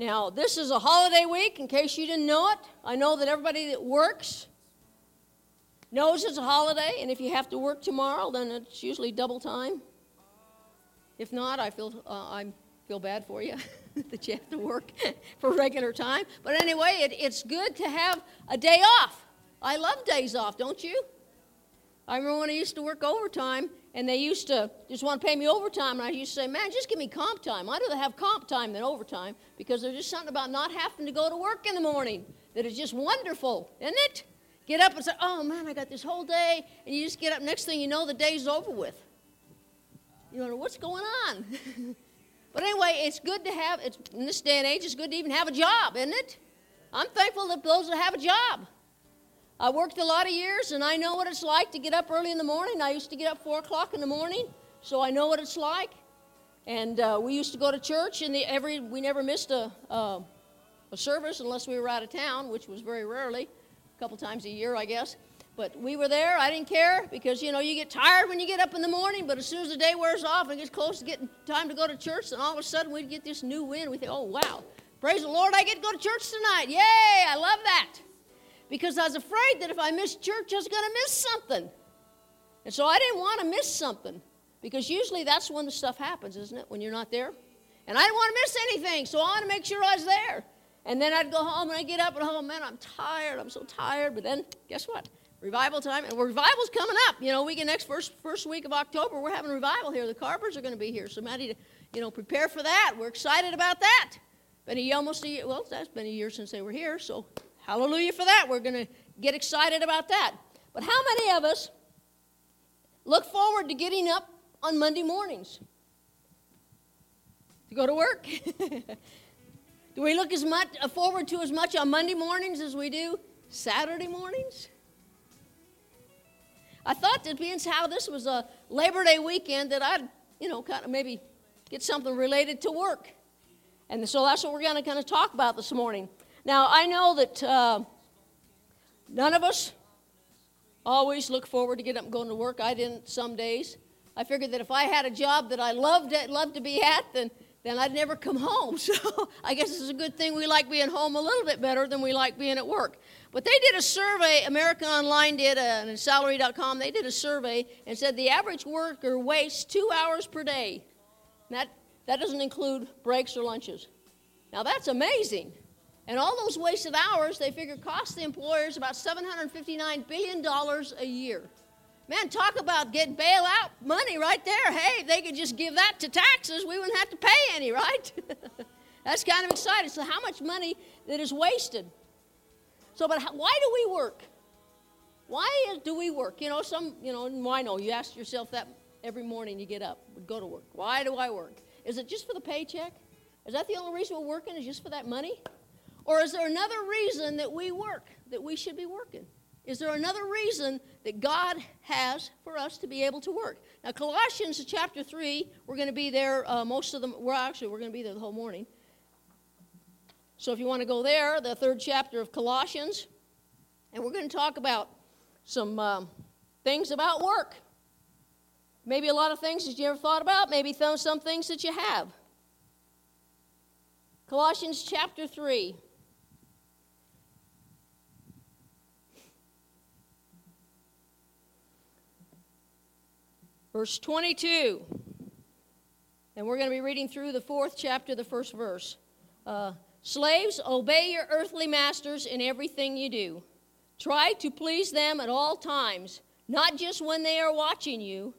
Now, this is a holiday week, in case you didn't know it. I know that everybody that works knows it's a holiday, and if you have to work tomorrow, then it's usually double time. If not, I feel, uh, I feel bad for you that you have to work for regular time. But anyway, it, it's good to have a day off. I love days off, don't you? I remember when I used to work overtime, and they used to just want to pay me overtime. And I used to say, man, just give me comp time. I'd rather have comp time than overtime because there's just something about not having to go to work in the morning that is just wonderful, isn't it? Get up and say, oh man, I got this whole day. And you just get up, next thing you know, the day's over with. You know, what's going on? but anyway, it's good to have, it's, in this day and age, it's good to even have a job, isn't it? I'm thankful that those that have a job. I worked a lot of years, and I know what it's like to get up early in the morning. I used to get up 4 o'clock in the morning, so I know what it's like. And uh, we used to go to church, and the, every we never missed a, uh, a service unless we were out of town, which was very rarely, a couple times a year, I guess. But we were there. I didn't care because you know you get tired when you get up in the morning. But as soon as the day wears off and gets close to getting time to go to church, then all of a sudden we'd get this new wind. We think, oh wow, praise the Lord! I get to go to church tonight. Yay! I love that because I was afraid that if I missed church, I was going to miss something. And so I didn't want to miss something because usually that's when the stuff happens, isn't it? When you're not there. And I didn't want to miss anything, so I wanted to make sure I was there. And then I'd go home and I'd get up and, oh man, I'm tired. I'm so tired. But then, guess what? Revival time. And revival's coming up. You know, we get next first, first week of October, we're having revival here. The Carpers are going to be here. So, Maddie, you know, prepare for that. We're excited about that. Been a, almost a year, well, that's been a year since they were here, so Hallelujah for that. We're going to get excited about that. But how many of us look forward to getting up on Monday mornings to go to work? do we look as much uh, forward to as much on Monday mornings as we do Saturday mornings? I thought that being how this was a Labor Day weekend that I'd, you know, kind of maybe get something related to work. And so that's what we're going to kind of talk about this morning. Now, I know that uh, none of us always look forward to getting up and going to work. I didn't some days. I figured that if I had a job that I loved, loved to be at, then, then I'd never come home. So I guess it's a good thing we like being home a little bit better than we like being at work. But they did a survey, American Online did, uh, and salary.com, they did a survey and said the average worker wastes two hours per day. that, that doesn't include breaks or lunches. Now that's amazing. And all those wasted hours, they figure, cost the employers about $759 billion a year. Man, talk about getting bailout money right there. Hey, they could just give that to taxes, we wouldn't have to pay any, right? That's kind of exciting. So, how much money that is wasted? So, but how, why do we work? Why do we work? You know, some, you know, why no? You ask yourself that every morning you get up, go to work. Why do I work? Is it just for the paycheck? Is that the only reason we're working? Is just for that money? Or is there another reason that we work, that we should be working? Is there another reason that God has for us to be able to work? Now, Colossians chapter 3, we're going to be there uh, most of them, well, actually, we're going to be there the whole morning. So if you want to go there, the third chapter of Colossians, and we're going to talk about some um, things about work. Maybe a lot of things that you ever thought about, maybe some things that you have. Colossians chapter 3. Verse 22. And we're going to be reading through the fourth chapter, the first verse. Uh, Slaves, obey your earthly masters in everything you do. Try to please them at all times, not just when they are watching you.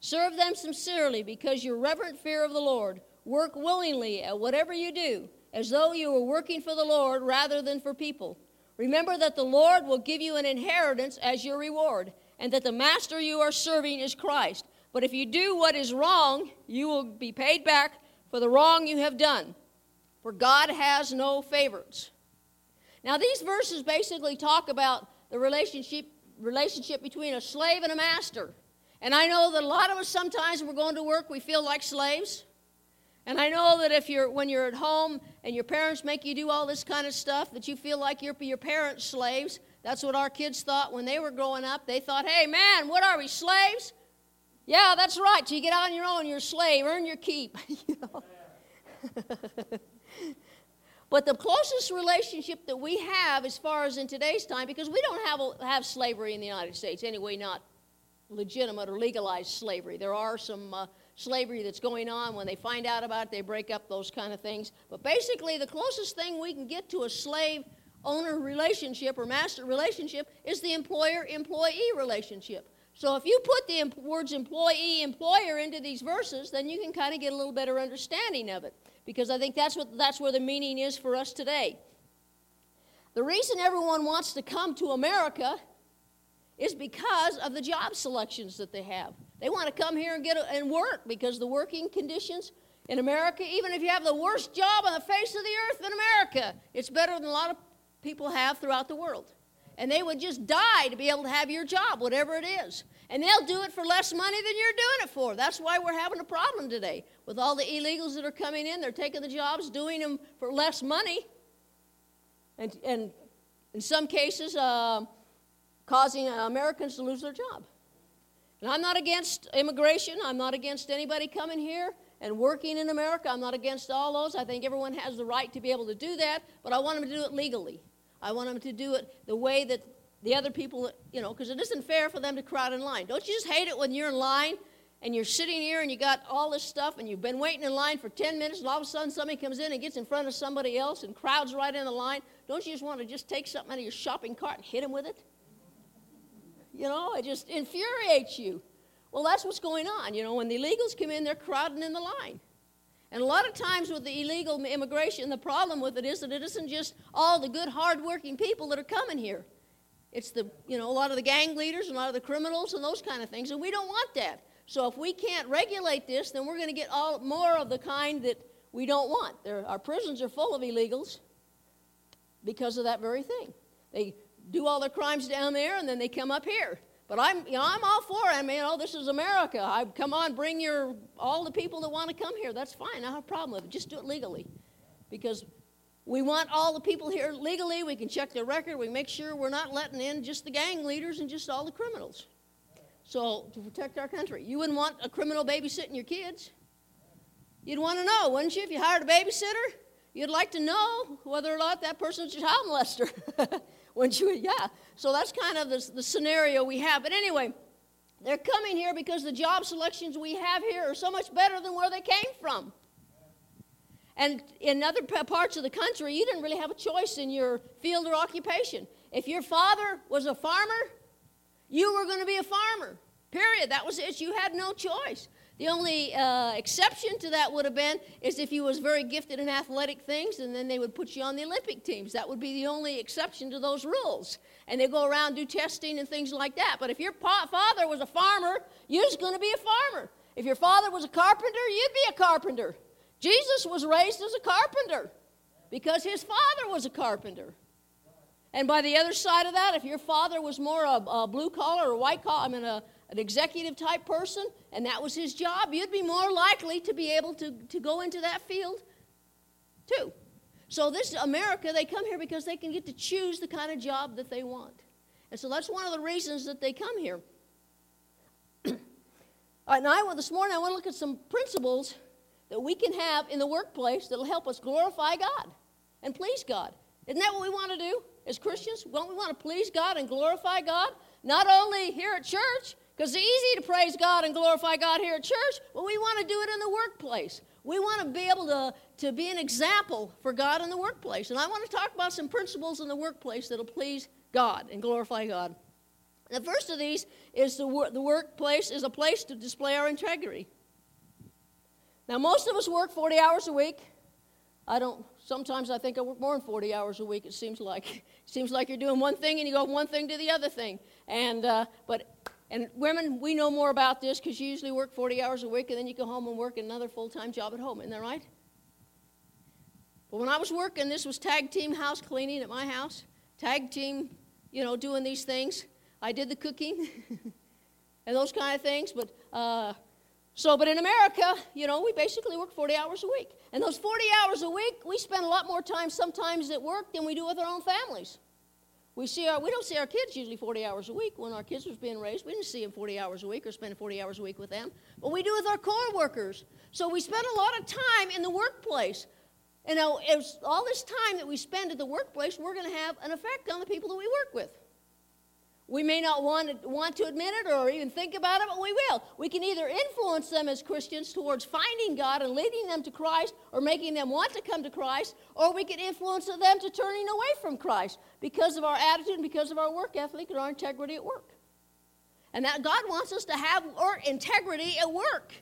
Serve them sincerely because your reverent fear of the Lord. Work willingly at whatever you do, as though you were working for the Lord rather than for people. Remember that the Lord will give you an inheritance as your reward, and that the master you are serving is Christ. But if you do what is wrong, you will be paid back for the wrong you have done. For God has no favorites. Now, these verses basically talk about the relationship, relationship between a slave and a master. And I know that a lot of us sometimes when we're going to work, we feel like slaves. And I know that if you're when you're at home and your parents make you do all this kind of stuff, that you feel like you're your parents' slaves. That's what our kids thought when they were growing up. They thought, hey man, what are we, slaves? Yeah, that's right. You get on your own, you're a slave, earn your keep. you know? But the closest relationship that we have, as far as in today's time, because we don't have, have slavery in the United States, anyway, not legitimate or legalized slavery. There are some uh, slavery that's going on. When they find out about it, they break up those kind of things. But basically, the closest thing we can get to a slave owner relationship or master relationship is the employer employee relationship. So if you put the words employee employer into these verses, then you can kind of get a little better understanding of it because I think that's what that's where the meaning is for us today. The reason everyone wants to come to America is because of the job selections that they have. They want to come here and get a, and work because the working conditions in America, even if you have the worst job on the face of the earth in America, it's better than a lot of people have throughout the world. And they would just die to be able to have your job, whatever it is. And they'll do it for less money than you're doing it for. That's why we're having a problem today. With all the illegals that are coming in, they're taking the jobs, doing them for less money. And, and in some cases, uh, causing Americans to lose their job. And I'm not against immigration. I'm not against anybody coming here and working in America. I'm not against all those. I think everyone has the right to be able to do that, but I want them to do it legally. I want them to do it the way that the other people, you know, because it isn't fair for them to crowd in line. Don't you just hate it when you're in line and you're sitting here and you got all this stuff and you've been waiting in line for 10 minutes and all of a sudden somebody comes in and gets in front of somebody else and crowds right in the line? Don't you just want to just take something out of your shopping cart and hit them with it? You know, it just infuriates you. Well, that's what's going on. You know, when the illegals come in, they're crowding in the line. And a lot of times with the illegal immigration, the problem with it is that it isn't just all the good, hardworking people that are coming here. It's the, you know, a lot of the gang leaders and a lot of the criminals and those kind of things, and we don't want that. So if we can't regulate this, then we're going to get all more of the kind that we don't want. Our prisons are full of illegals because of that very thing. They do all their crimes down there, and then they come up here. But I'm, you know, I'm all for it. I mean, oh, this is America. I come on, bring your all the people that want to come here. That's fine. I have a problem with it. Just do it legally, because we want all the people here legally. We can check their record. We make sure we're not letting in just the gang leaders and just all the criminals. So to protect our country, you wouldn't want a criminal babysitting your kids. You'd want to know, wouldn't you, if you hired a babysitter? You'd like to know whether or not that person's a child molester. When you, yeah. So that's kind of the, the scenario we have. But anyway, they're coming here because the job selections we have here are so much better than where they came from. And in other parts of the country, you didn't really have a choice in your field or occupation. If your father was a farmer, you were going to be a farmer. Period. That was it. You had no choice. The only uh, exception to that would have been is if you was very gifted in athletic things, and then they would put you on the Olympic teams. That would be the only exception to those rules. And they go around do testing and things like that. But if your pa- father was a farmer, you're going to be a farmer. If your father was a carpenter, you'd be a carpenter. Jesus was raised as a carpenter because his father was a carpenter. And by the other side of that, if your father was more a, a blue collar or white collar, I mean a an executive type person, and that was his job, you'd be more likely to be able to, to go into that field too. So, this America, they come here because they can get to choose the kind of job that they want. And so that's one of the reasons that they come here. Now I, want this morning I want to look at some principles that we can have in the workplace that'll help us glorify God and please God. Isn't that what we want to do as Christians? Don't we want to please God and glorify God? Not only here at church, because it's easy to praise God and glorify God here at church, but we want to do it in the workplace. We want to be able to, to be an example for God in the workplace. And I want to talk about some principles in the workplace that'll please God and glorify God. The first of these is the, the workplace is a place to display our integrity. Now, most of us work 40 hours a week. I don't, sometimes I think I work more than 40 hours a week, it seems like. It seems like you're doing one thing and you go one thing to the other thing. And, uh, but and women, we know more about this because you usually work 40 hours a week and then you go home and work another full time job at home. Isn't that right? But when I was working, this was tag team house cleaning at my house, tag team, you know, doing these things. I did the cooking and those kind of things. But uh, so, but in America, you know, we basically work 40 hours a week. And those 40 hours a week, we spend a lot more time sometimes at work than we do with our own families. We, see our, we don't see our kids usually 40 hours a week. When our kids was being raised, we didn't see them 40 hours a week or spend 40 hours a week with them. But we do with our core workers. So we spend a lot of time in the workplace. You know, all this time that we spend at the workplace, we're going to have an effect on the people that we work with. We may not want to, want to admit it or even think about it, but we will. We can either influence them as Christians towards finding God and leading them to Christ or making them want to come to Christ, or we can influence them to turning away from Christ because of our attitude and because of our work ethic and our integrity at work. And that God wants us to have integrity at work.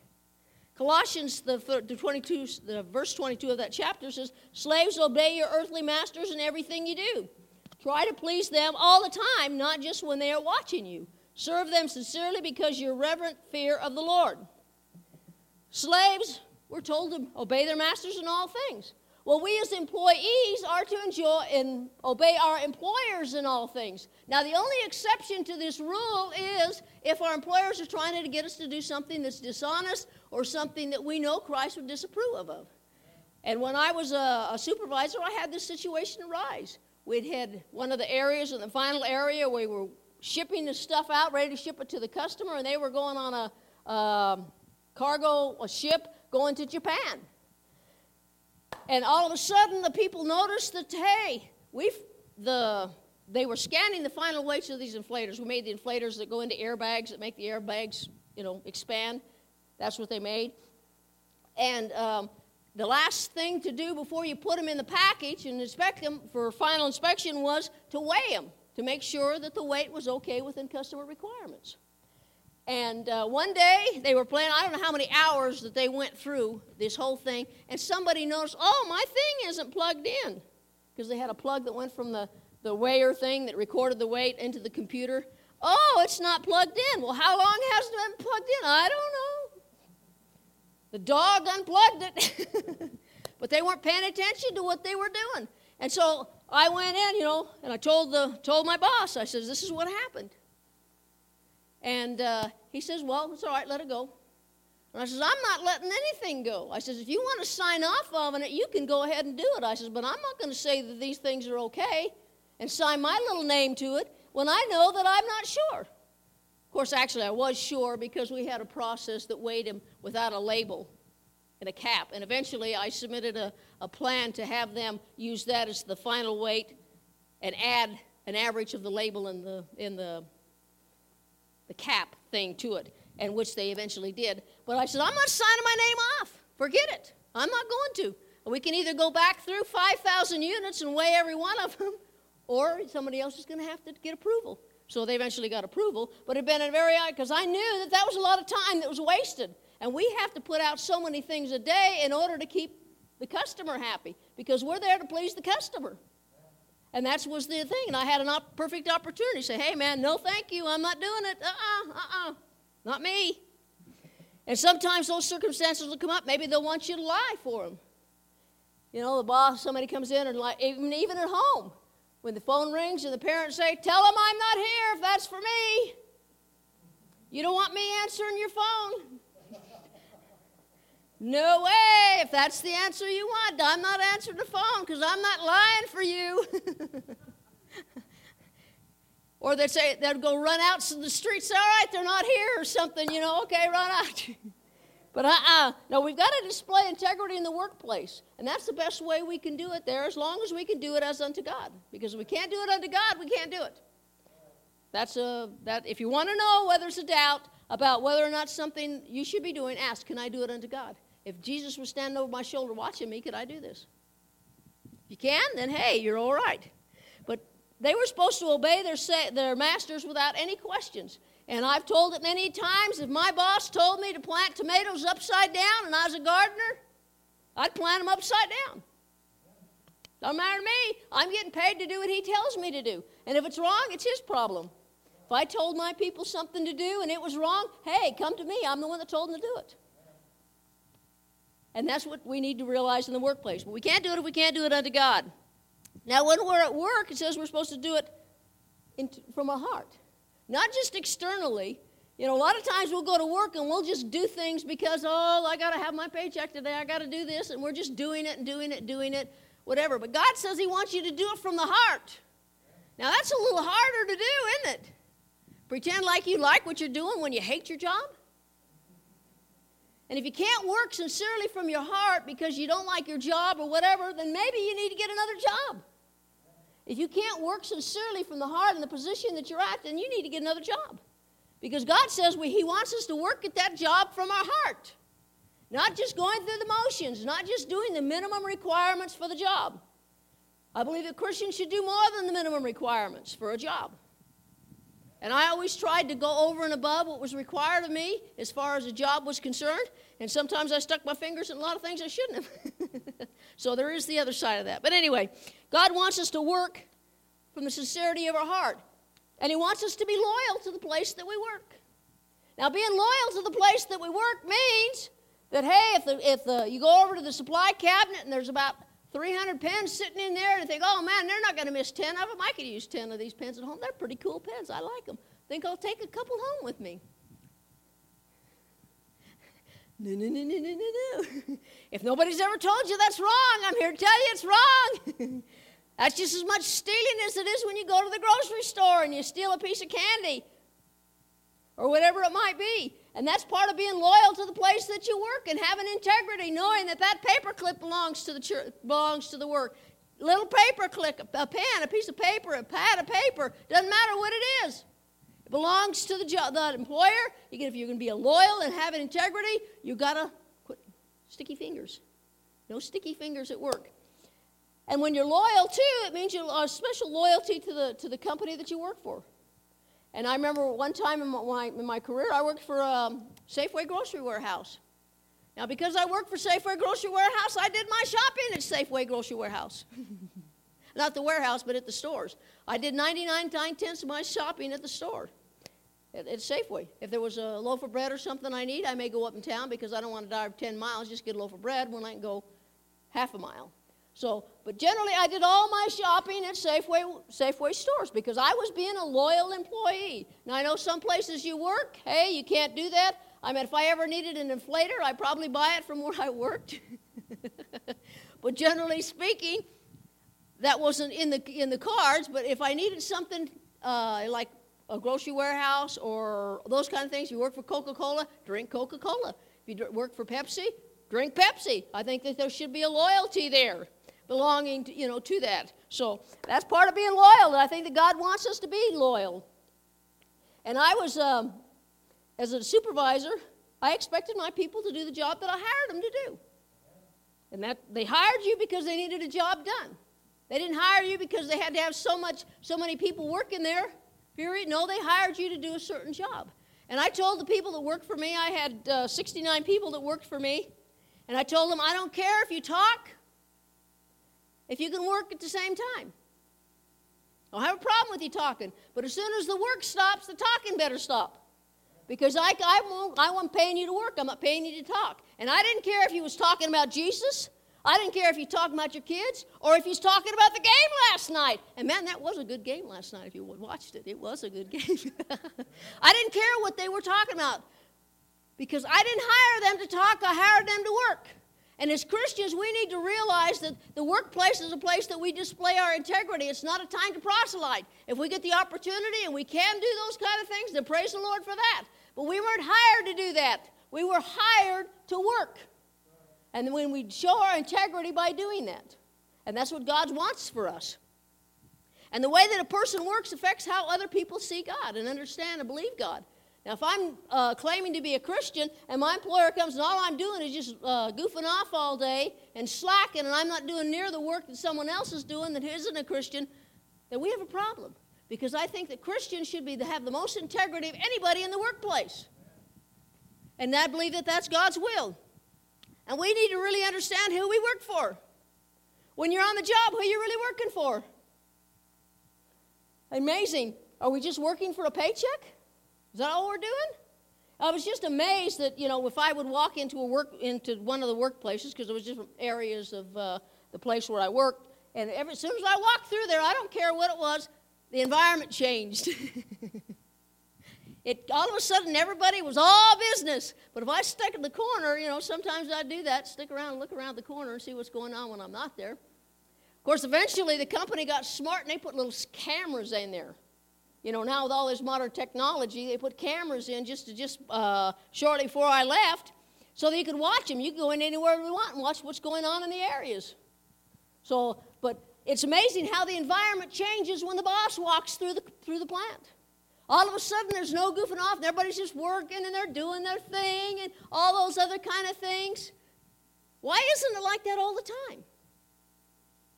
Colossians, the, the 22, the verse 22 of that chapter says, Slaves, obey your earthly masters in everything you do Try to please them all the time, not just when they are watching you. Serve them sincerely because your reverent fear of the Lord. Slaves, we're told to obey their masters in all things. Well, we as employees are to enjoy and obey our employers in all things. Now, the only exception to this rule is if our employers are trying to get us to do something that's dishonest or something that we know Christ would disapprove of. And when I was a, a supervisor, I had this situation arise. We'd had one of the areas in the final area where we were shipping the stuff out, ready to ship it to the customer, and they were going on a, a cargo, a ship going to Japan. And all of a sudden, the people noticed that, hey, we've, the, they were scanning the final weights of these inflators. We made the inflators that go into airbags that make the airbags, you know, expand. That's what they made. And um, the last thing to do before you put them in the package and inspect them for final inspection was to weigh them to make sure that the weight was okay within customer requirements. And uh, one day they were playing, I don't know how many hours that they went through this whole thing, and somebody noticed, oh, my thing isn't plugged in. Because they had a plug that went from the, the weigher thing that recorded the weight into the computer. Oh, it's not plugged in. Well, how long has it been plugged in? I don't know. The dog unplugged it. but they weren't paying attention to what they were doing. And so I went in, you know, and I told, the, told my boss, I says, this is what happened. And uh, he says, well, it's all right, let it go. And I says, I'm not letting anything go. I says, if you want to sign off on it, you can go ahead and do it. I says, but I'm not going to say that these things are okay and sign my little name to it when I know that I'm not sure. Course, actually, I was sure because we had a process that weighed him without a label and a cap. And eventually, I submitted a, a plan to have them use that as the final weight and add an average of the label in the, in the, the cap thing to it, and which they eventually did. But I said, I'm not signing my name off. Forget it. I'm not going to. We can either go back through 5,000 units and weigh every one of them, or somebody else is going to have to get approval. So they eventually got approval, but it had been a very because I knew that that was a lot of time that was wasted. And we have to put out so many things a day in order to keep the customer happy because we're there to please the customer. And that was the thing. And I had a op- perfect opportunity to say, hey, man, no thank you. I'm not doing it. Uh uh-uh, uh, uh Not me. And sometimes those circumstances will come up. Maybe they'll want you to lie for them. You know, the boss, somebody comes in and like, even, even at home, when the phone rings and the parents say, Tell them I'm not here if that's for me. You don't want me answering your phone. no way. If that's the answer you want, I'm not answering the phone because I'm not lying for you. or they'd say, they'd go run out to the streets. All right, they're not here or something, you know, okay, run out. But uh-uh. No, we've got to display integrity in the workplace. And that's the best way we can do it there, as long as we can do it as unto God. Because if we can't do it unto God, we can't do it. That's a that if you want to know whether it's a doubt about whether or not something you should be doing, ask, can I do it unto God? If Jesus was standing over my shoulder watching me, could I do this? If you can, then hey, you're all right. But they were supposed to obey their, their masters without any questions. And I've told it many times if my boss told me to plant tomatoes upside down and I was a gardener, I'd plant them upside down. Don't matter to me. I'm getting paid to do what he tells me to do. And if it's wrong, it's his problem. If I told my people something to do and it was wrong, hey, come to me. I'm the one that told them to do it. And that's what we need to realize in the workplace. But we can't do it if we can't do it unto God. Now, when we're at work, it says we're supposed to do it in, from our heart. Not just externally. You know, a lot of times we'll go to work and we'll just do things because, oh, I got to have my paycheck today. I got to do this. And we're just doing it and doing it, doing it, whatever. But God says He wants you to do it from the heart. Now, that's a little harder to do, isn't it? Pretend like you like what you're doing when you hate your job. And if you can't work sincerely from your heart because you don't like your job or whatever, then maybe you need to get another job. If you can't work sincerely from the heart in the position that you're at, then you need to get another job. Because God says He wants us to work at that job from our heart. Not just going through the motions, not just doing the minimum requirements for the job. I believe that Christians should do more than the minimum requirements for a job. And I always tried to go over and above what was required of me as far as a job was concerned. And sometimes I stuck my fingers in a lot of things I shouldn't have. so there is the other side of that. But anyway, God wants us to work from the sincerity of our heart. And He wants us to be loyal to the place that we work. Now, being loyal to the place that we work means that, hey, if, the, if the, you go over to the supply cabinet and there's about 300 pens sitting in there and think, oh man, they're not going to miss 10 of them. I could use 10 of these pens at home. They're pretty cool pens. I like them. Think I'll take a couple home with me. No, no, no, no, no, no, no. If nobody's ever told you that's wrong, I'm here to tell you it's wrong. that's just as much stealing as it is when you go to the grocery store and you steal a piece of candy or whatever it might be. And that's part of being loyal to the place that you work and having integrity, knowing that that paper clip belongs to the church, belongs to the work. Little paper clip, a pen, a piece of paper, a pad of paper, doesn't matter what it is. It belongs to the, jo- the employer. You if you're going to be a loyal and have an integrity, you've got to quit sticky fingers. No sticky fingers at work. And when you're loyal too, it means you have special loyalty to the, to the company that you work for. And I remember one time in my, in my career, I worked for a Safeway grocery warehouse. Now, because I worked for Safeway grocery warehouse, I did my shopping at Safeway grocery warehouse. Not the warehouse, but at the stores. I did 99 nine tenths of my shopping at the store, at, at Safeway. If there was a loaf of bread or something I need, I may go up in town because I don't want to drive 10 miles, just get a loaf of bread when I can go half a mile. So, but generally, I did all my shopping at Safeway, Safeway stores because I was being a loyal employee. Now, I know some places you work, hey, you can't do that. I mean, if I ever needed an inflator, I'd probably buy it from where I worked. but generally speaking, that wasn't in the, in the cards. But if I needed something uh, like a grocery warehouse or those kind of things, you work for Coca Cola, drink Coca Cola. If you work for Pepsi, drink Pepsi. I think that there should be a loyalty there belonging to, you know, to that. So that's part of being loyal, I think that God wants us to be loyal. And I was, um, as a supervisor, I expected my people to do the job that I hired them to do. And that they hired you because they needed a job done. They didn't hire you because they had to have so much, so many people working there. Period. No, they hired you to do a certain job. And I told the people that worked for me, I had uh, 69 people that worked for me, and I told them, I don't care if you talk, if you can work at the same time. I don't have a problem with you talking, but as soon as the work stops, the talking better stop. Because I, I, won't, I wasn't paying you to work, I'm not paying you to talk. And I didn't care if you was talking about Jesus, I didn't care if you talking about your kids, or if you was talking about the game last night. And man, that was a good game last night if you watched it. It was a good game. I didn't care what they were talking about because I didn't hire them to talk, I hired them to work. And as Christians, we need to realize that the workplace is a place that we display our integrity. It's not a time to proselyte. If we get the opportunity and we can do those kind of things, then praise the Lord for that. But we weren't hired to do that. We were hired to work. And when we show our integrity by doing that. And that's what God wants for us. And the way that a person works affects how other people see God and understand and believe God. Now, if I'm uh, claiming to be a Christian and my employer comes and all I'm doing is just uh, goofing off all day and slacking and I'm not doing near the work that someone else is doing that isn't a Christian, then we have a problem. Because I think that Christians should be have the most integrity of anybody in the workplace. And I believe that that's God's will. And we need to really understand who we work for. When you're on the job, who you're really working for. Amazing. Are we just working for a paycheck? Is that all we're doing? I was just amazed that, you know, if I would walk into a work into one of the workplaces, because there was different areas of uh, the place where I worked, and every, as soon as I walked through there, I don't care what it was, the environment changed. it all of a sudden everybody was all business. But if I stuck in the corner, you know, sometimes I do that, stick around and look around the corner and see what's going on when I'm not there. Of course, eventually the company got smart and they put little cameras in there. You know, now with all this modern technology, they put cameras in just to just uh, shortly before I left. so that you could watch them. You can go in anywhere we want and watch what's going on in the areas. So, but it's amazing how the environment changes when the boss walks through the, through the plant. All of a sudden, there's no goofing off, and everybody's just working and they're doing their thing and all those other kind of things. Why isn't it like that all the time?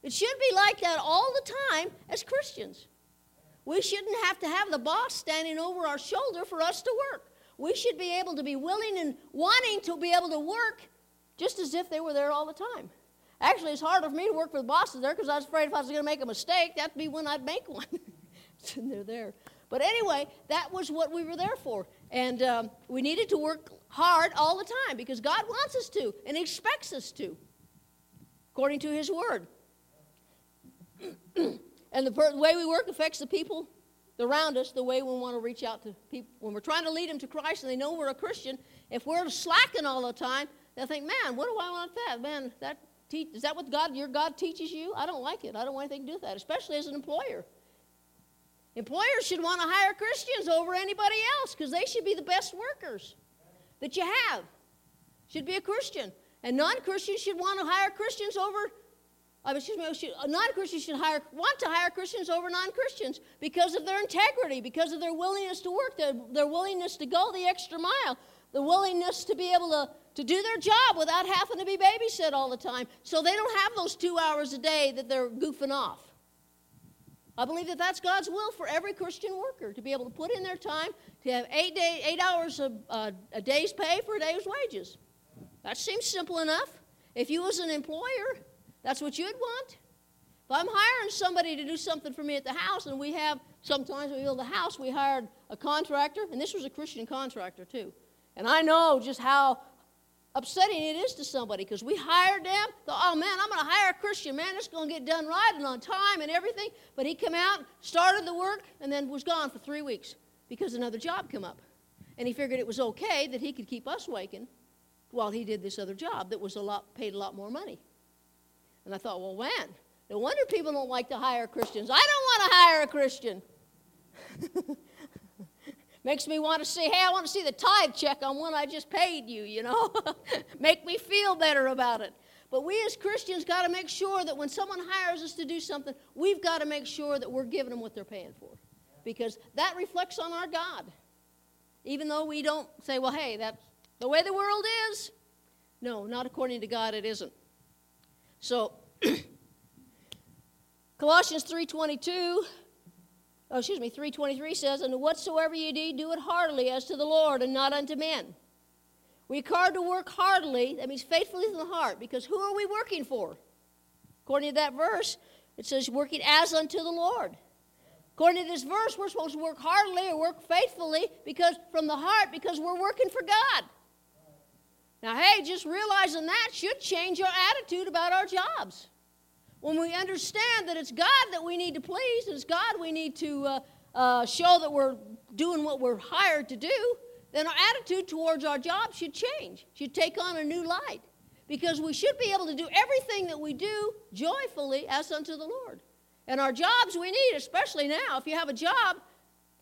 It should be like that all the time as Christians. We shouldn't have to have the boss standing over our shoulder for us to work. We should be able to be willing and wanting to be able to work just as if they were there all the time. Actually, it's harder for me to work for the bosses there because I was afraid if I was going to make a mistake, that'd be when I'd make one. so they're there. But anyway, that was what we were there for. And um, we needed to work hard all the time because God wants us to and expects us to, according to His Word. and the, per- the way we work affects the people around us the way we want to reach out to people. When we're trying to lead them to Christ and they know we're a Christian, if we're slacking all the time, they'll think, man, what do I want that? Man, that te- is that what God, your God teaches you? I don't like it. I don't want anything to do with that, especially as an employer. Employers should want to hire Christians over anybody else because they should be the best workers that you have. Should be a Christian. And non Christians should want to hire Christians over uh, excuse me, non-Christians should hire, want to hire Christians over non-Christians because of their integrity, because of their willingness to work, their, their willingness to go the extra mile, the willingness to be able to, to do their job without having to be babysit all the time. So they don't have those two hours a day that they're goofing off. I believe that that's God's will for every Christian worker to be able to put in their time to have eight, day, eight hours of, uh, a day's pay for a day's wages. That seems simple enough. If you was an employer, that's what you'd want. If I'm hiring somebody to do something for me at the house, and we have sometimes we build the house, we hired a contractor, and this was a Christian contractor too. And I know just how upsetting it is to somebody because we hired them. Thought, oh man, I'm going to hire a Christian man. It's going to get done right and on time and everything. But he came out, started the work, and then was gone for three weeks because another job came up. And he figured it was okay that he could keep us waking while he did this other job that was a lot paid a lot more money. And I thought, well, when? no wonder people don't like to hire Christians. I don't want to hire a Christian. Makes me want to say, hey, I want to see the tithe check on one I just paid you, you know? Make me feel better about it. But we as Christians got to make sure that when someone hires us to do something, we've got to make sure that we're giving them what they're paying for. Because that reflects on our God. Even though we don't say, well, hey, that's the way the world is. No, not according to God, it isn't. So Colossians 3:22 oh, excuse me, 3:23 says, "And whatsoever ye do, do it heartily as to the Lord and not unto men." We're called to work heartily, that means faithfully from the heart, because who are we working for? According to that verse, it says working as unto the Lord. According to this verse, we're supposed to work heartily or work faithfully because from the heart because we're working for God. Now, hey, just realizing that should change our attitude about our jobs. When we understand that it's God that we need to please, it's God we need to uh, uh, show that we're doing what we're hired to do, then our attitude towards our job should change, should take on a new light. Because we should be able to do everything that we do joyfully as unto the Lord. And our jobs we need, especially now, if you have a job,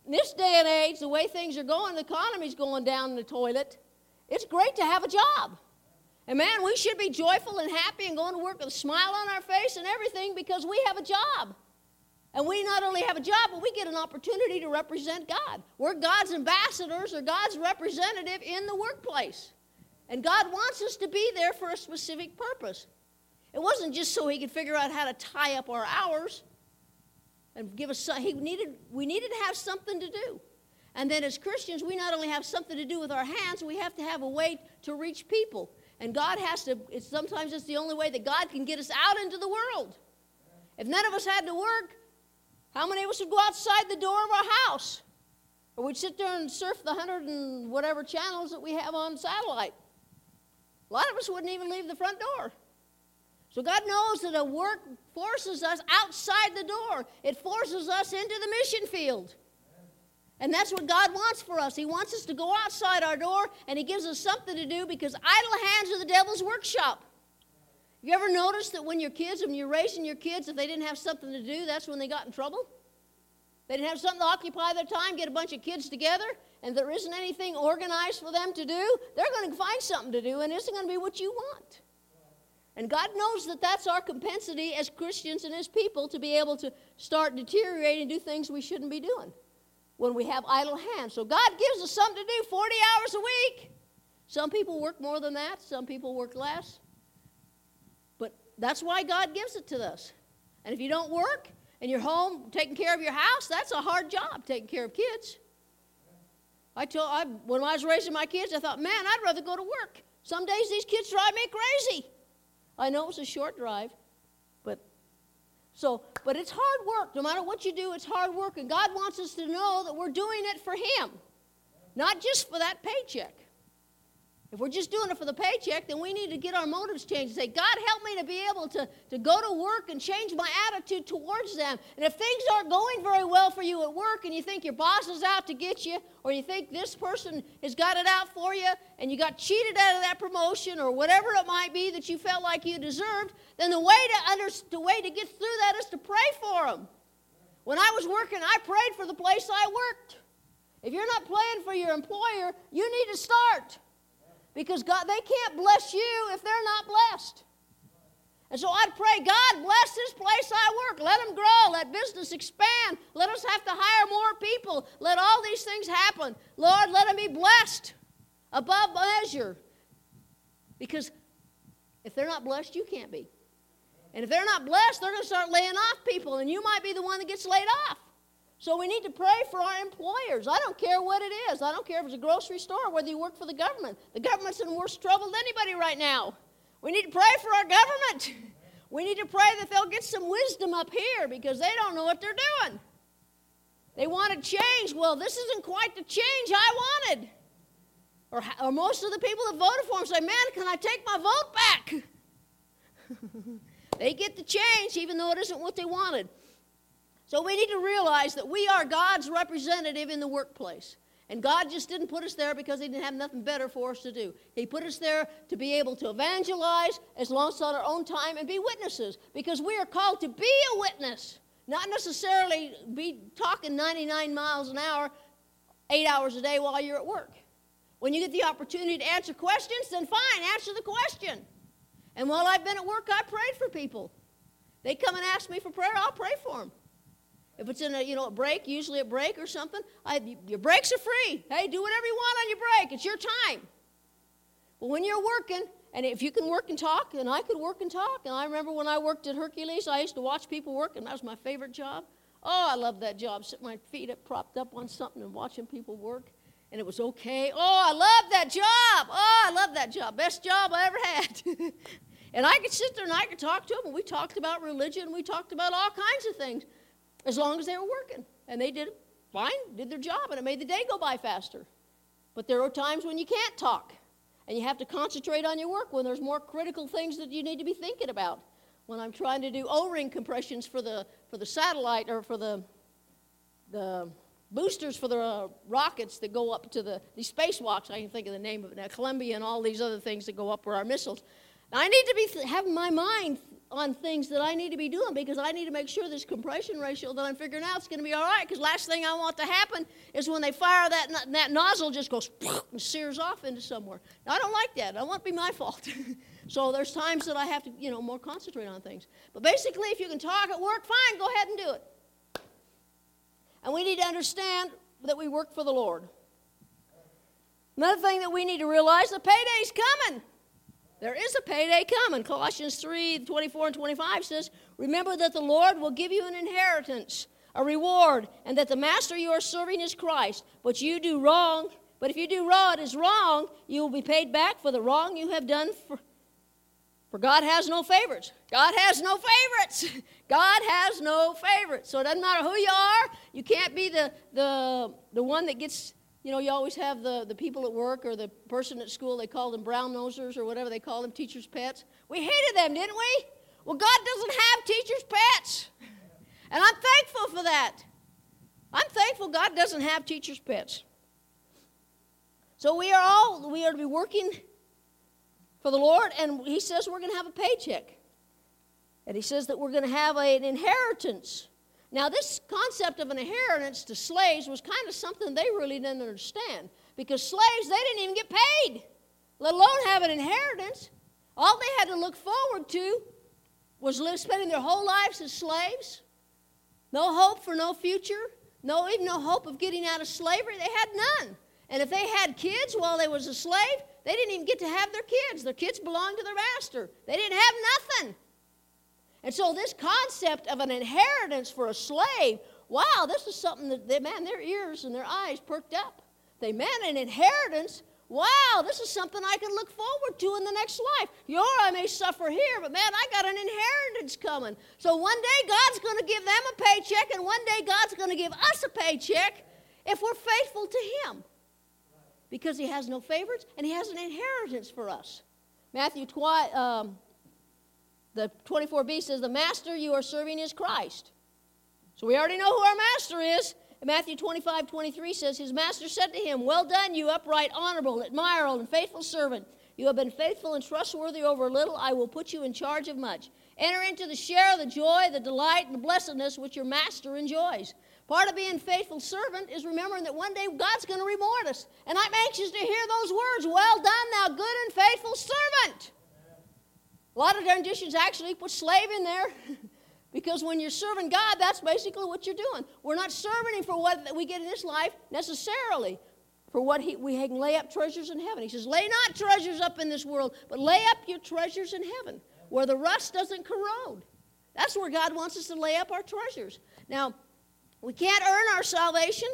in this day and age, the way things are going, the economy's going down in the toilet. It's great to have a job. And man, we should be joyful and happy and going to work with a smile on our face and everything because we have a job. And we not only have a job, but we get an opportunity to represent God. We're God's ambassadors or God's representative in the workplace. And God wants us to be there for a specific purpose. It wasn't just so He could figure out how to tie up our hours and give us. He needed. We needed to have something to do. And then as Christians, we not only have something to do with our hands, we have to have a way to reach people. And God has to, it's, sometimes it's the only way that God can get us out into the world. If none of us had to work, how many of us would go outside the door of our house? Or we'd sit there and surf the hundred and whatever channels that we have on satellite. A lot of us wouldn't even leave the front door. So God knows that a work forces us outside the door. It forces us into the mission field. And that's what God wants for us. He wants us to go outside our door and He gives us something to do because idle hands are the devil's workshop. You ever noticed that when your kids, when you're raising your kids, if they didn't have something to do, that's when they got in trouble? They didn't have something to occupy their time, get a bunch of kids together, and there isn't anything organized for them to do, they're going to find something to do, and it isn't going to be what you want. And God knows that that's our compensity as Christians and as people to be able to start deteriorating and do things we shouldn't be doing when we have idle hands. So God gives us something to do 40 hours a week. Some people work more than that, some people work less. But that's why God gives it to us. And if you don't work and you're home taking care of your house, that's a hard job taking care of kids. I told I, when I was raising my kids, I thought, man, I'd rather go to work. Some days these kids drive me crazy. I know it's a short drive, so, but it's hard work. No matter what you do, it's hard work, and God wants us to know that we're doing it for Him, not just for that paycheck. If we're just doing it for the paycheck, then we need to get our motives changed and say, God, help me to be able to, to go to work and change my attitude towards them. And if things aren't going very well for you at work and you think your boss is out to get you, or you think this person has got it out for you and you got cheated out of that promotion or whatever it might be that you felt like you deserved, then the way to, under, the way to get through that is to pray for them. When I was working, I prayed for the place I worked. If you're not praying for your employer, you need to start. Because God, they can't bless you if they're not blessed. And so I'd pray, God, bless this place I work. Let them grow. Let business expand. Let us have to hire more people. Let all these things happen. Lord, let them be blessed above measure. Because if they're not blessed, you can't be. And if they're not blessed, they're going to start laying off people, and you might be the one that gets laid off. So we need to pray for our employers. I don't care what it is. I don't care if it's a grocery store or whether you work for the government. The government's in worse trouble than anybody right now. We need to pray for our government. We need to pray that they'll get some wisdom up here because they don't know what they're doing. They want to change. Well, this isn't quite the change I wanted. Or, or most of the people that voted for him say, Man, can I take my vote back? they get the change even though it isn't what they wanted. So we need to realize that we are God's representative in the workplace. And God just didn't put us there because He didn't have nothing better for us to do. He put us there to be able to evangelize as long as on our own time and be witnesses because we are called to be a witness, not necessarily be talking 99 miles an hour, eight hours a day while you're at work. When you get the opportunity to answer questions, then fine, answer the question. And while I've been at work, I prayed for people. They come and ask me for prayer, I'll pray for them. If it's in a you know a break, usually a break or something, I, your breaks are free. Hey, do whatever you want on your break. It's your time. But when you're working, and if you can work and talk, and I could work and talk, and I remember when I worked at Hercules, I used to watch people work, and that was my favorite job. Oh, I loved that job, Sit my feet up, propped up on something and watching people work, and it was okay. Oh, I love that job. Oh, I love that job. Best job I ever had. and I could sit there and I could talk to them, and we talked about religion, we talked about all kinds of things as long as they were working. And they did fine, did their job, and it made the day go by faster. But there are times when you can't talk, and you have to concentrate on your work when there's more critical things that you need to be thinking about. When I'm trying to do O-ring compressions for the for the satellite or for the the boosters for the uh, rockets that go up to the these spacewalks. I can think of the name of it now, Columbia and all these other things that go up where our missiles. I need to be th- having my mind on things that I need to be doing because I need to make sure this compression ratio that I'm figuring out is going to be all right. Because last thing I want to happen is when they fire that that nozzle just goes and sears off into somewhere. Now, I don't like that. I want to be my fault. so there's times that I have to you know more concentrate on things. But basically, if you can talk at work, fine, go ahead and do it. And we need to understand that we work for the Lord. Another thing that we need to realize: the payday's coming. There is a payday coming. Colossians 3 24 and 25 says, Remember that the Lord will give you an inheritance, a reward, and that the master you are serving is Christ. But you do wrong. But if you do what is wrong, you will be paid back for the wrong you have done. For, for God has no favorites. God has no favorites. God has no favorites. So it doesn't matter who you are. You can't be the, the, the one that gets you know, you always have the, the people at work or the person at school, they call them brown nosers or whatever they call them, teachers' pets. We hated them, didn't we? Well, God doesn't have teachers' pets. And I'm thankful for that. I'm thankful God doesn't have teachers' pets. So we are all, we are to be working for the Lord, and He says we're going to have a paycheck. And He says that we're going to have a, an inheritance. Now, this concept of an inheritance to slaves was kind of something they really didn't understand because slaves, they didn't even get paid, let alone have an inheritance. All they had to look forward to was live, spending their whole lives as slaves. No hope for no future, no even no hope of getting out of slavery. They had none. And if they had kids while they was a slave, they didn't even get to have their kids. Their kids belonged to their master. They didn't have nothing. And so this concept of an inheritance for a slave, wow, this is something that they, man, their ears and their eyes perked up. They meant an inheritance. Wow, this is something I can look forward to in the next life. Your I may suffer here, but man, I got an inheritance coming. So one day God's going to give them a paycheck, and one day God's going to give us a paycheck if we're faithful to Him because he has no favorites and he has an inheritance for us. Matthew twi- um, the 24b says, The master you are serving is Christ. So we already know who our master is. Matthew 25, 23 says, His master said to him, Well done, you upright, honorable, admirable, and faithful servant. You have been faithful and trustworthy over a little. I will put you in charge of much. Enter into the share of the joy, the delight, and the blessedness which your master enjoys. Part of being faithful servant is remembering that one day God's going to reward us. And I'm anxious to hear those words Well done, thou good and faithful servant. A lot of renditions actually put slave in there because when you're serving God, that's basically what you're doing. We're not serving Him for what we get in this life necessarily, for what he, we can lay up treasures in heaven. He says, Lay not treasures up in this world, but lay up your treasures in heaven where the rust doesn't corrode. That's where God wants us to lay up our treasures. Now, we can't earn our salvation.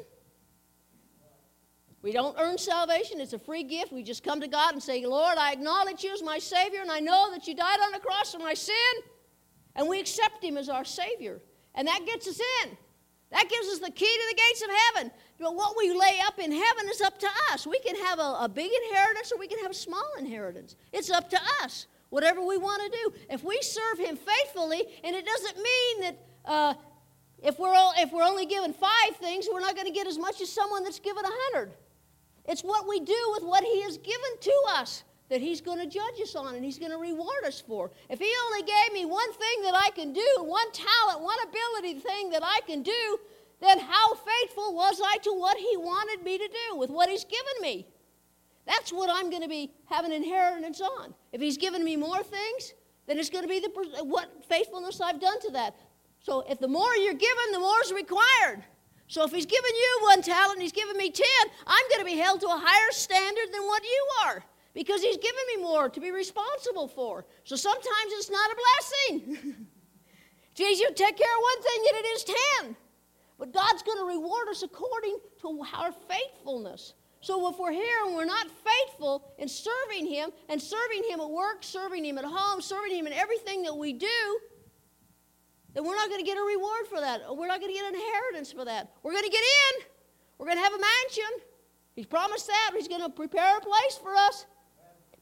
We don't earn salvation. It's a free gift. We just come to God and say, Lord, I acknowledge you as my Savior, and I know that you died on the cross for my sin. And we accept Him as our Savior. And that gets us in. That gives us the key to the gates of heaven. But what we lay up in heaven is up to us. We can have a, a big inheritance or we can have a small inheritance. It's up to us, whatever we want to do. If we serve Him faithfully, and it doesn't mean that uh, if we're, all, if we're only given five things, we're not going to get as much as someone that's given a hundred. It's what we do with what He has given to us that He's going to judge us on and He's going to reward us for. If He only gave me one thing that I can do, one talent, one ability thing that I can do, then how faithful was I to what He wanted me to do with what He's given me? That's what I'm going to be having inheritance on. If He's given me more things, then it's going to be the, what faithfulness I've done to that. So if the more you're given, the more is required. So if he's given you one talent and he's given me ten, I'm going to be held to a higher standard than what you are because he's given me more to be responsible for. So sometimes it's not a blessing. Jesus, you take care of one thing, yet it is ten. But God's going to reward us according to our faithfulness. So if we're here and we're not faithful in serving Him and serving Him at work, serving Him at home, serving Him in everything that we do, then we're not going to get a reward for that. We're not going to get an inheritance for that. We're going to get in. We're going to have a mansion. He's promised that. He's going to prepare a place for us.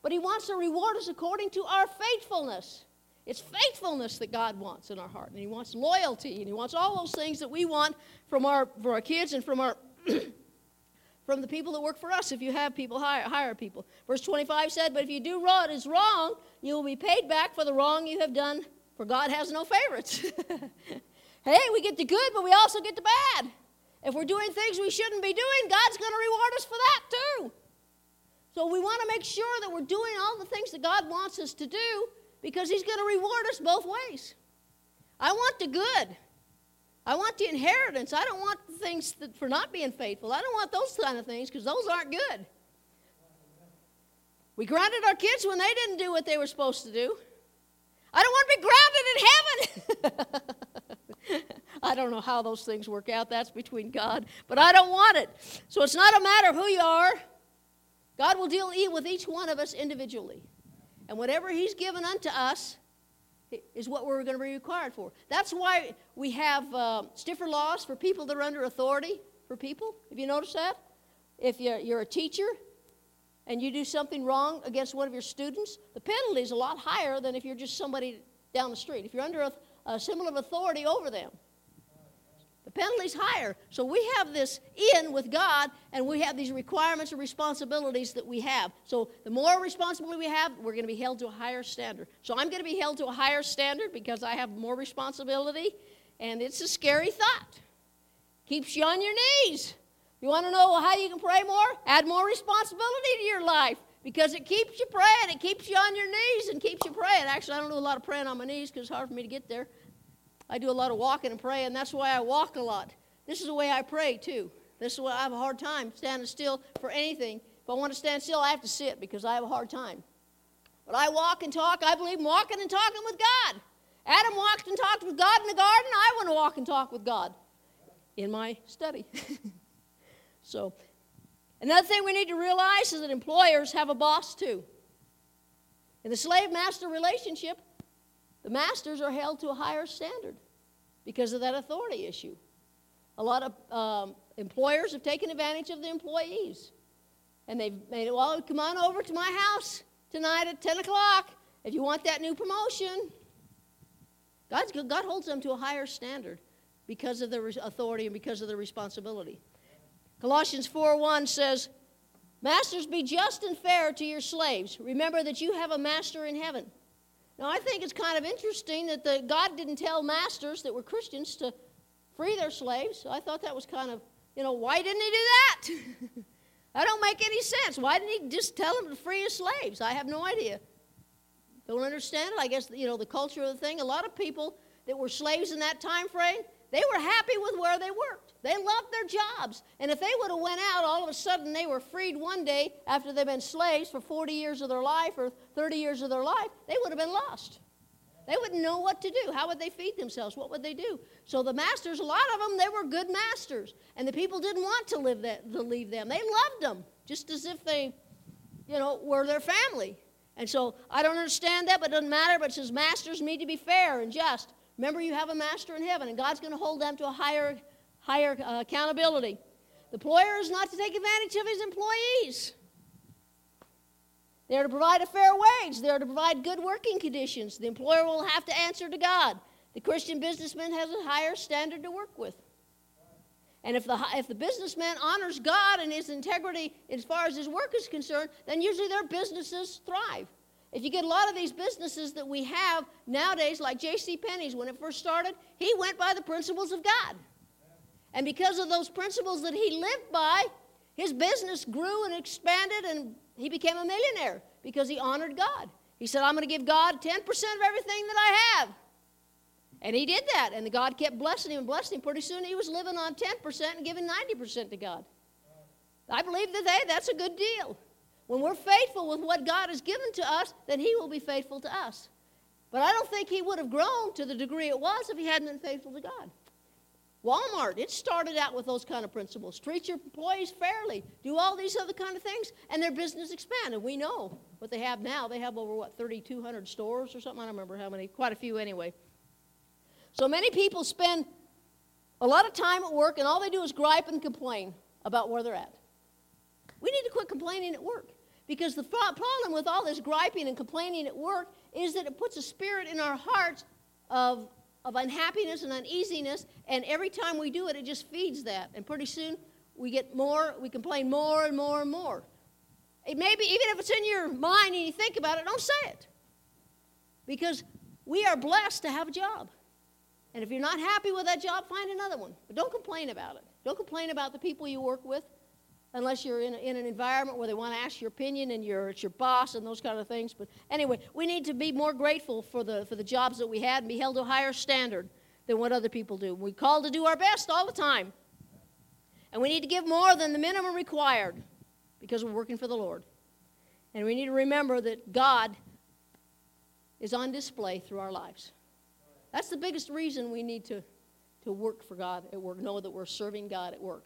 But He wants to reward us according to our faithfulness. It's faithfulness that God wants in our heart. And He wants loyalty. And He wants all those things that we want from our, for our kids and from our. from the people that work for us if you have people hire, hire people verse 25 said but if you do what is wrong you will be paid back for the wrong you have done for God has no favorites. hey, we get the good, but we also get the bad. If we're doing things we shouldn't be doing, God's going to reward us for that too. So we want to make sure that we're doing all the things that God wants us to do because He's going to reward us both ways. I want the good. I want the inheritance. I don't want the things that, for not being faithful. I don't want those kind of things because those aren't good. We grounded our kids when they didn't do what they were supposed to do. I don't want to be grounded in heaven. I don't know how those things work out. That's between God. But I don't want it. So it's not a matter of who you are. God will deal with each one of us individually. And whatever He's given unto us is what we're going to be required for. That's why we have uh, stiffer laws for people that are under authority for people. Have you noticed that? If you're, you're a teacher, and you do something wrong against one of your students, the penalty is a lot higher than if you're just somebody down the street. If you're under a, a symbol of authority over them, the penalty's higher. So we have this in with God, and we have these requirements and responsibilities that we have. So the more responsibility we have, we're going to be held to a higher standard. So I'm going to be held to a higher standard because I have more responsibility, And it's a scary thought. Keeps you on your knees. You want to know how you can pray more? Add more responsibility to your life because it keeps you praying. It keeps you on your knees and keeps you praying. Actually, I don't do a lot of praying on my knees because it's hard for me to get there. I do a lot of walking and praying. That's why I walk a lot. This is the way I pray, too. This is why I have a hard time standing still for anything. If I want to stand still, I have to sit because I have a hard time. But I walk and talk. I believe in walking and talking with God. Adam walked and talked with God in the garden. I want to walk and talk with God in my study. so, another thing we need to realize is that employers have a boss too. In the slave master relationship, the masters are held to a higher standard because of that authority issue. A lot of um, employers have taken advantage of the employees. And they've made it, well, come on over to my house tonight at 10 o'clock if you want that new promotion. God's, God holds them to a higher standard because of their authority and because of their responsibility. Colossians 4:1 says, Masters, be just and fair to your slaves. Remember that you have a master in heaven. Now, I think it's kind of interesting that the, God didn't tell masters that were Christians to free their slaves. I thought that was kind of, you know, why didn't he do that? that don't make any sense. Why didn't he just tell them to free his slaves? I have no idea. Don't understand it. I guess, you know, the culture of the thing. A lot of people that were slaves in that time frame, they were happy with where they worked. They loved their jobs. And if they would have went out, all of a sudden they were freed one day after they've been slaves for 40 years of their life or 30 years of their life, they would have been lost. They wouldn't know what to do. How would they feed themselves? What would they do? So the masters, a lot of them, they were good masters. And the people didn't want to, live that, to leave them. They loved them, just as if they, you know, were their family. And so I don't understand that, but it doesn't matter. But it says masters need to be fair and just. Remember, you have a master in heaven, and God's going to hold them to a higher, higher uh, accountability. The employer is not to take advantage of his employees. They're to provide a fair wage. They're to provide good working conditions. The employer will have to answer to God. The Christian businessman has a higher standard to work with. And if the, if the businessman honors God and his integrity as far as his work is concerned, then usually their businesses thrive. If you get a lot of these businesses that we have nowadays, like J.C. Penney's, when it first started, he went by the principles of God. And because of those principles that he lived by, his business grew and expanded, and he became a millionaire because he honored God. He said, I'm going to give God 10% of everything that I have. And he did that, and God kept blessing him and blessing him. Pretty soon he was living on 10% and giving 90% to God. I believe that hey, that's a good deal. When we're faithful with what God has given to us, then he will be faithful to us. But I don't think he would have grown to the degree it was if he hadn't been faithful to God. Walmart, it started out with those kind of principles. Treat your employees fairly. Do all these other kind of things, and their business expanded. We know what they have now. They have over, what, 3,200 stores or something? I don't remember how many. Quite a few anyway. So many people spend a lot of time at work, and all they do is gripe and complain about where they're at. We need to quit complaining at work. Because the problem with all this griping and complaining at work is that it puts a spirit in our hearts of of unhappiness and uneasiness, and every time we do it, it just feeds that. And pretty soon, we get more, we complain more and more and more. It maybe, even if it's in your mind and you think about it, don't say it. Because we are blessed to have a job. And if you're not happy with that job, find another one. But don't complain about it. Don't complain about the people you work with unless you're in, in an environment where they want to ask your opinion and you're, it's your boss and those kind of things. But anyway, we need to be more grateful for the, for the jobs that we had and be held to a higher standard than what other people do. We call to do our best all the time. And we need to give more than the minimum required because we're working for the Lord. And we need to remember that God is on display through our lives. That's the biggest reason we need to, to work for God at work, know that we're serving God at work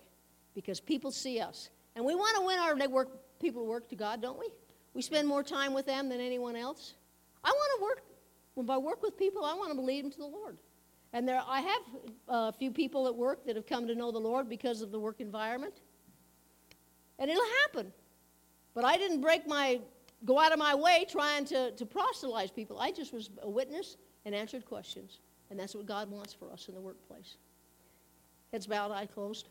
because people see us. And we want to win our network, people to work to God, don't we? We spend more time with them than anyone else. I want to work, when I work with people, I want to lead them to the Lord. And there, I have a few people at work that have come to know the Lord because of the work environment. And it'll happen. But I didn't break my, go out of my way trying to, to proselytize people. I just was a witness and answered questions. And that's what God wants for us in the workplace. Heads bowed, eye closed.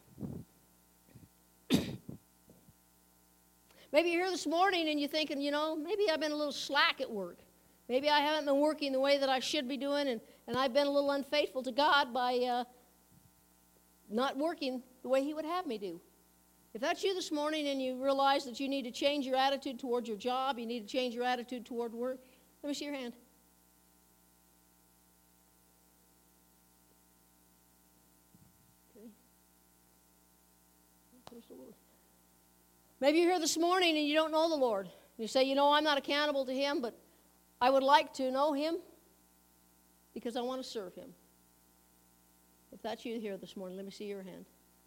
Maybe you're here this morning and you're thinking, you know, maybe I've been a little slack at work. Maybe I haven't been working the way that I should be doing, and, and I've been a little unfaithful to God by uh, not working the way He would have me do. If that's you this morning and you realize that you need to change your attitude toward your job, you need to change your attitude toward work, let me see your hand. Okay. Praise the Lord. Maybe you're here this morning and you don't know the Lord. You say, you know, I'm not accountable to Him, but I would like to know Him because I want to serve Him. If that's you here this morning, let me see your hand.